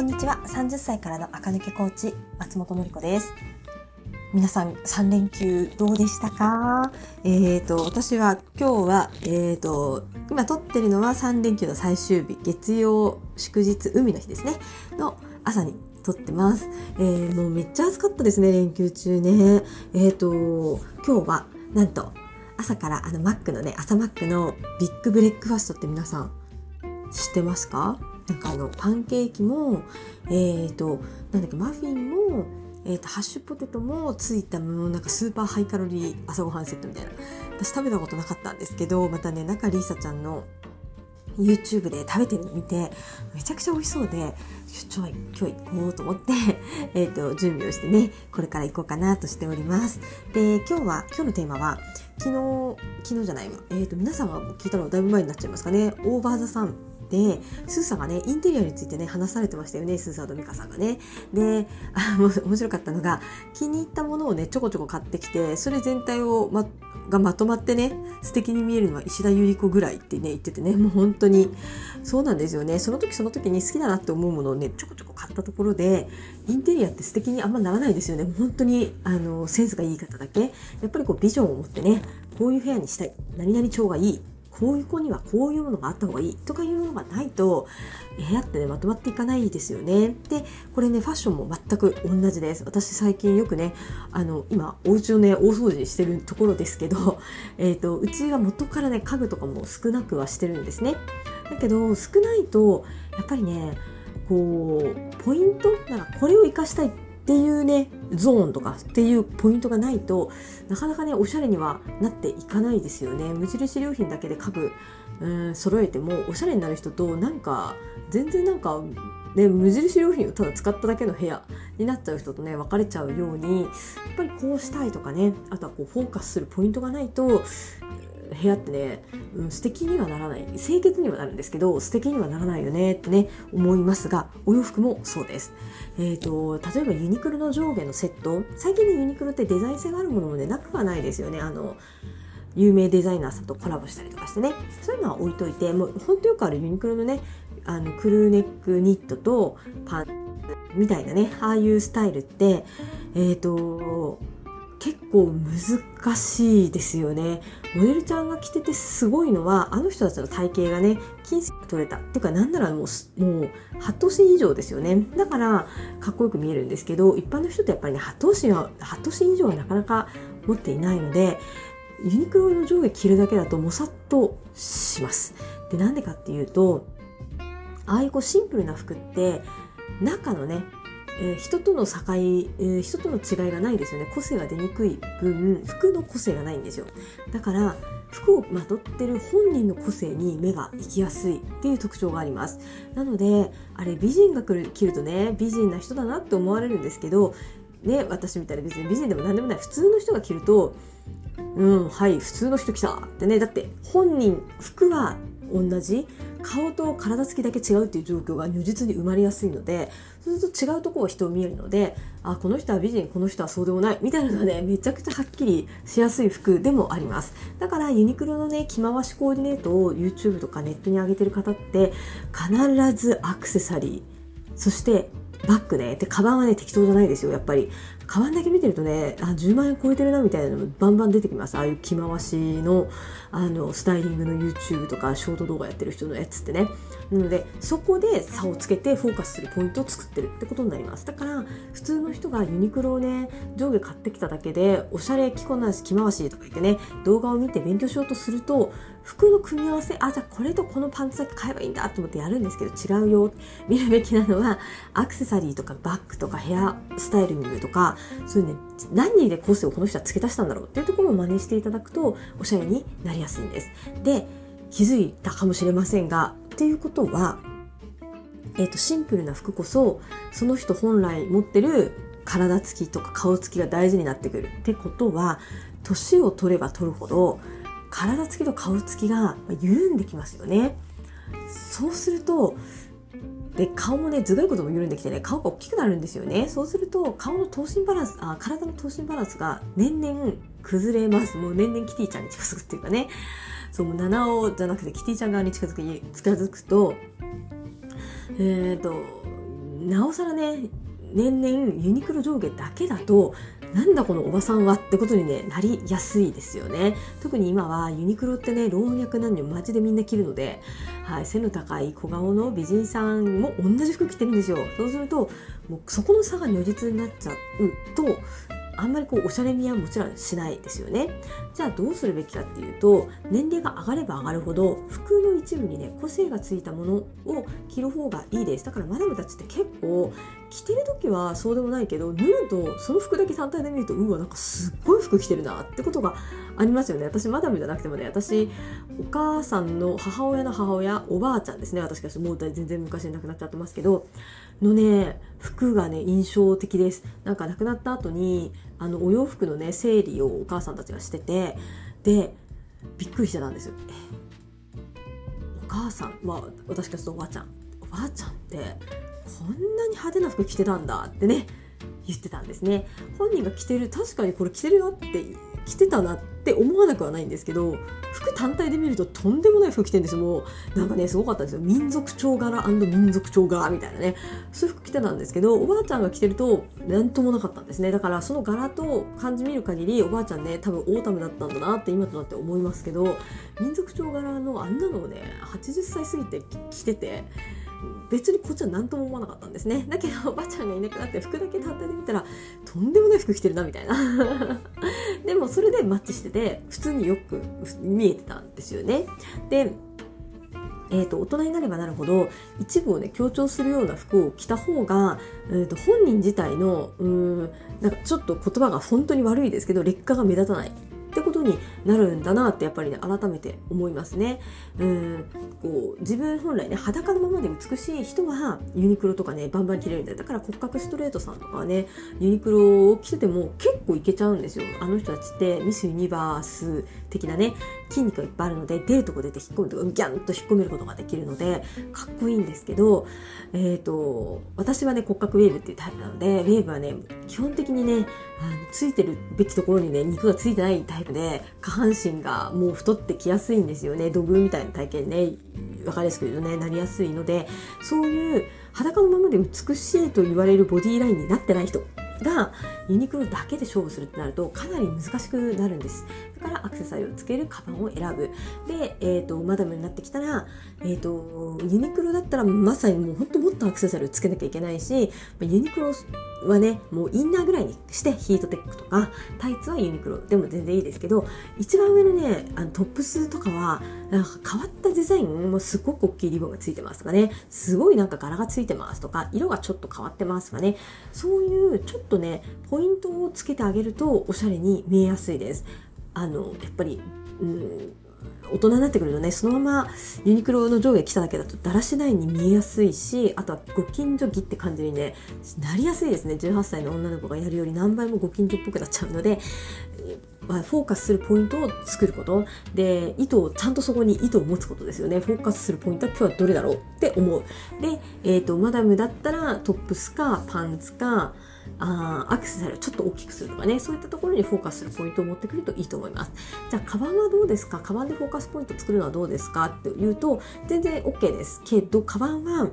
こんにちは。30歳からの赤抜けコーチ松本のり子です。皆さん3連休どうでしたか？えっ、ー、と私は今日はえっ、ー、と今撮ってるのは3連休の最終日月曜祝日海の日ですね。の朝に撮ってます、えー、もうめっちゃ暑かったですね連休中ね。えっ、と今日はなんと朝からあのマックのね朝マックのビッグブレックファストって皆さん知ってますか？なんかあのパンケーキもえっ、ー、となんだっけマフィンもえーと、ハッシュポテトもついたものなんかスーパーハイカロリー朝ごはんセットみたいな。私食べたことなかったんですけどまたね中里依紗ちゃんの YouTube で食べてるの見てめちゃくちゃ美味しそうでちょ今日行こうと思って えと準備をしてねこれから行こうかなとしております。で今日は今日のテーマは昨日昨日じゃないわ。えっ、ー、と皆さんが聞いたのだいぶ前になっちゃいますかね。オーバーザさん。でスーさんがねインテリアについてね話されてましたよねスーさんとミカさんがね。であ面白かったのが気に入ったものをねちょこちょこ買ってきてそれ全体を、ま、がまとまってね素敵に見えるのは石田ゆり子ぐらいってね言っててねもう本当にそうなんですよね。その時その時に好きだなって思うものをねちょこちょこ買ったところでインテリアって素敵にあんまならないですよね。本当にあのセンスがいい方だけ。やっぱりこうビジョンを持ってねこういう部屋にしたい。何々調がいい。こういう子にはこういうものがあった方がいいとかいうものがないと部屋ってねまとまっていかないですよね。でこれねファッションも全く同じです。私最近よくねあの今お家をね大掃除してるところですけど、えーと、うちは元からね家具とかも少なくはしてるんですね。だけど少ないとやっぱりねこうポイント？なんかこれを生かしたいってっていうねゾーンとかっていうポイントがないとなかなかねおしゃれにはなっていかないですよね。無印良品だけで家具うん揃えてもおしゃれになる人となんか全然なんかね、無印良品をただ使っただけの部屋になっちゃう人とね別れちゃうようにやっぱりこうしたいとかねあとはこうフォーカスするポイントがないと部屋ってね、うん、素敵にはならない清潔にはなるんですけど素敵にはならないよねってね思いますがお洋服もそうです。えーと、例えばユニクロの上下のセット最近ねユニクロってデザイン性があるものもねなくはないですよね。あの有名デザイナーさんとコラボしたりとかしてねそういうのは置いといてもうほんとよくあるユニクロのねあのクルーネックニットとパンみたいなねああいうスタイルってえっ、ー、と結構難しいですよね。モデルちゃんが着ててすごいのは、あの人たちの体型がね、金星が取れた。っていうか、なんならもう、もう、8頭身以上ですよね。だから、かっこよく見えるんですけど、一般の人ってやっぱりね、8頭身は、8頭身以上はなかなか持っていないので、ユニクロの上下着るだけだともさっとします。で、なんでかっていうと、ああいうこうシンプルな服って、中のね、え、人との境、え、人との違いがないですよね。個性が出にくい分服の個性がないんですよ。だから服をまとってる本人の個性に目が行きやすいっていう特徴があります。なのであれ美人が来る着るとね美人な人だなって思われるんですけどね私みたいな別に美人でも何でもない普通の人が着るとうんはい普通の人来たってね。だって本人服は同じ顔と体つきだけ違うっていう状況が如実に生まれやすいのでそうすると違うところを人を見えるのであこの人は美人この人はそうでもないみたいなのがねめちゃくちゃはっきりしやすい服でもありますだからユニクロのね着回しコーディネートを YouTube とかネットに上げてる方って必ずアクセサリーそしてバッグね。で、カバンはね、適当じゃないですよ、やっぱり。カバンだけ見てるとね、あ、10万円超えてるなみたいなのもバンバン出てきます。ああいう着回しの、あの、スタイリングの YouTube とか、ショート動画やってる人のやつってね。なので、そこで差をつけてフォーカスするポイントを作ってるってことになります。だから、普通の人がユニクロをね、上下買ってきただけで、おしゃれ着こなし、着回しとか言ってね、動画を見て勉強しようとすると、服の組み合わせ、あ、じゃあこれとこのパンツだけ買えばいいんだと思ってやるんですけど、違うよ。見るべきなのは、アクセサリーとかバッグとかヘアスタイリングとか、そういうね、何人で個性をこの人は付け足したんだろうっていうところを真似していただくとおしゃれになりやすいんです。で気づいたかもしれませんがっていうことは、えーと、シンプルな服こそその人本来持ってる体つきとか顔つきが大事になってくるってことは年を取れば取るほど体つきと顔つきが緩んできますよね。そうするとで顔もね頭蓋骨も緩んできてね顔が大きくなるんですよね。そうすると顔の頭身バランスあ体の頭身バランスが年々崩れます。もう年々キティちゃんに近づくっていうかね。そうもう七尾じゃなくてキティちゃん側に近づく近づくとえっ、ー、となおさらね年々ユニクロ上下だけだとなんだこのおばさんはってことに、ね、なりやすいですよね。特に今はユニクロってね老若男女マジでみんな着るので、はい、背の高い小顔の美人さんも同じ服着てるんですよ。そうするともうそこの差が如実になっちゃうとあんまりこうおしゃれみはもちろんしないですよね。じゃあどうするべきかっていうと年齢が上がれば上がるほど服の一部にね個性がついたものを着る方がいいです。だからマダムたちって結構着てる時はそうでもないけど脱ぐとその服だけ単体で見るとうわなんかすっごい服着てるなってことがありますよね。私マダムじゃなくてもね私お母さんの母親の母親おばあちゃんですね。私がもう全然昔に亡くなっちゃってますけどのね服がね印象的です。なんか亡くなった後にあのお洋服のね整理をお母さんたちがしててでびっくりしてたんですよ。お母さんまあ私からするとおばあちゃんおばあちゃんってこんなに派手な服着てたんだってね言ってたんですね。本人が着てる確かにこれ着てるなって着てたなって思わなくはないんですけど服単体で見るととんでもない服着てるんですもうなんかねすごかったんですよ。民族調柄民族調柄みたいなね。そういう服着てたんですけどおばあちゃんが着てると何ともなかったんですね。だからその柄と感じ見る限りおばあちゃんね多分 Autumn だったんだなって今となって思いますけど民族調柄のあんなのをね80歳過ぎて着てて別にこっちは何とも思わなかったんですね。だけどおばあちゃんがいなくなって服だけ単体で見たらとんでもない服着てるなみたいな。でもそれでマッチしてて普通によく見えてたんですよね。でえーと、大人になればなるほど一部をね強調するような服を着た方が、えーと本人自体のうんなんかちょっと言葉が本当に悪いですけど劣化が目立たない。ってことになるんだなってやっぱりね改めて思いますね。うんこう自分本来ね裸のままで美しい人はユニクロとかねバンバン着れるんだよだから骨格ストレートさんとかはねユニクロを着てても結構いけちゃうんですよあの人たちってミスユニバース的なね筋肉がいっぱいあるので出るとこ出て引っ込むとギャンと引っ込めることができるのでかっこいいんですけど、えーと、私はね骨格ウェーブっていうタイプなのでウェーブはね基本的にねあのついてるべきところにね肉がついてないタイプで下半身がもう太ってきやすいんですよね。土偶みたいな体型ね分かりやすく言うとねなりやすいのでそういう裸のままで美しいと言われるボディラインになってない人がユニクロだけで勝負するってなるとかなり難しくなるんです。からアクセサリーをつけるカバンを選ぶ。で、えーと、マダムになってきたら、えーと、ユニクロだったらまさにもうほんともっとアクセサリーをつけなきゃいけないしユニクロはねもうインナーぐらいにしてヒートテックとかタイツはユニクロ。でも全然いいですけど一番上のねあのトップスとかはなんか変わったデザインもすごく大きいリボンがついてますとかね。すごいなんか柄がついてますとか色がちょっと変わってますとかね。そういうちょっとねポイントをつけてあげるとおしゃれに見えやすいです。あのやっぱり、うん、大人になってくるとねそのままユニクロの上下着ただけだとだらしないに見えやすいしあとはご近所着って感じにねなりやすいですね。18歳の女の子がやるより何倍もご近所っぽくなっちゃうのでま、フォーカスするポイントを作ること。で糸をちゃんとそこに糸を持つことですよね。フォーカスするポイントは今日はどれだろうって思う。で、えーと、マダムだったらトップスかパンツかあアクセサリーをちょっと大きくするとかねそういったところにフォーカスするポイントを持ってくるといいと思います。じゃあカバンはどうですか？カバンでフォーカスポイント作るのはどうですか？っていうと全然 OK です。けどカバンは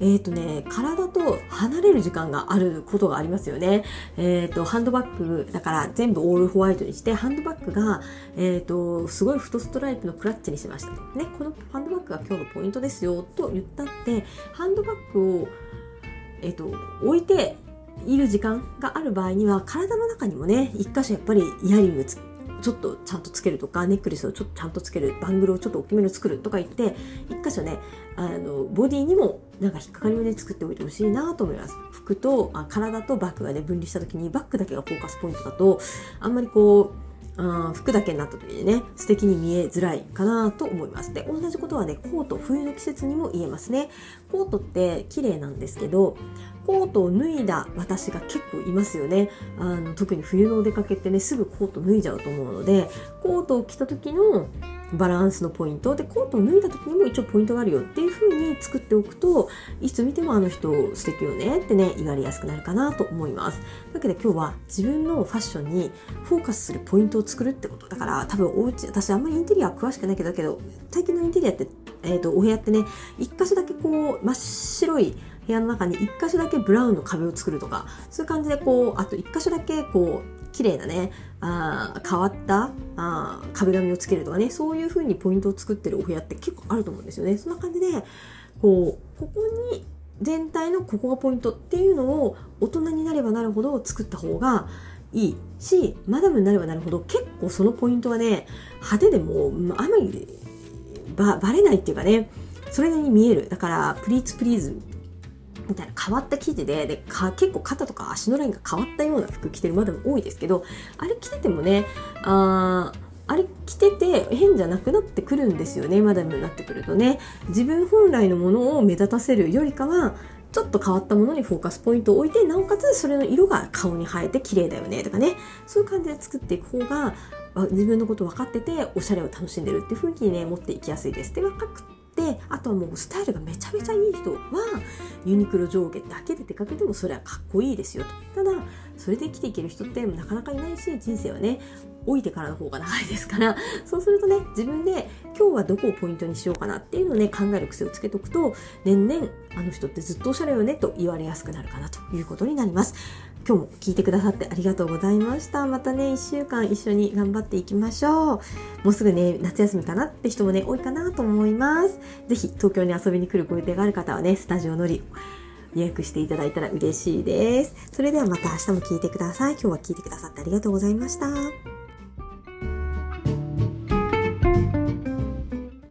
えっ、ー、とね体と離れる時間があることがありますよね。えっ、ー、とハンドバッグだから全部オールホワイトにしてハンドバッグがえっ、ー、とすごい太ストライプのクラッチにしました。ねこのハンドバッグが今日のポイントですよと言ったってハンドバッグをえっ、と置いている時間がある場合には体の中にもね一箇所やっぱりイヤリングちょっとちゃんとつけるとかネックレスをちょっとちゃんとつけるバングルをちょっと大きめの作るとか言って一箇所ねあのボディにもなんか引っかかりをね作っておいてほしいなと思います。服とあ体とバッグがね分離した時にバッグだけがフォーカスポイントだとあんまりこうあ服だけになった時にね素敵に見えづらいかなと思います。で同じことはねコート冬の季節にも言えますね。コートって綺麗なんですけどコートを脱いだ私が結構いますよね。あの特に冬のお出かけってねすぐコート脱いじゃうと思うのでコートを着た時のバランスのポイント。でコートを脱いだ時にも一応ポイントがあるよっていう風に作っておくといつ見てもあの人素敵よねってね言われやすくなるかなと思います。だけど今日は自分のファッションにフォーカスするポイントを作るってことだから多分お家私あんまりインテリア詳しくないけどだけど最近のインテリアって、えーと、お部屋ってね一箇所だけこう真っ白い部部屋の中に1箇所だけブラウンの壁を作るとか、そういう感じでこう、あと1箇所だけこう、綺麗なね、あ変わったあ壁紙をつけるとかね、そういう風にポイントを作ってるお部屋って結構あると思うんですよね。そんな感じで、こう、ここに全体のここがポイントっていうのを大人になればなるほど作った方がいいし、マダムになればなるほど結構そのポイントはね、派手でもあまりバレないっていうかね、それなりに見える。だから、プリーツプリーズみたいな変わった生地で、で、結構肩とか足のラインが変わったような服着てるまでも多いですけど、あれ着ててもね、ああれ着てて変じゃなくなってくるんですよね、マダムになってくるとね。自分本来のものを目立たせるよりかは、ちょっと変わったものにフォーカスポイントを置いて、なおかつそれの色が顔に映えて綺麗だよねとかね、そういう感じで作っていく方が、自分のこと分かってて、おしゃれを楽しんでるっていう風にね、持っていきやすいです。で、若くであとはもうスタイルがめちゃめちゃいい人はユニクロ上下だけで出かけてもそれはかっこいいですよと。ただそれで生きていける人ってなかなかいないし人生はね老いてからの方が長いですから。そうするとね自分で今日はどこをポイントにしようかなっていうのをね考える癖をつけとくと年々あの人ってずっとおしゃれよねと言われやすくなるかなということになります今日も聞いてくださってありがとうございましたまたね1週間一緒に頑張っていきましょうもうすぐね夏休みかなって人もね多いかなと思います是非東京に遊びに来るご予定がある方はねスタジオのり予約していただいたら嬉しいです。それではまた明日も聞いてください。今日は聞いてくださってありがとうございました。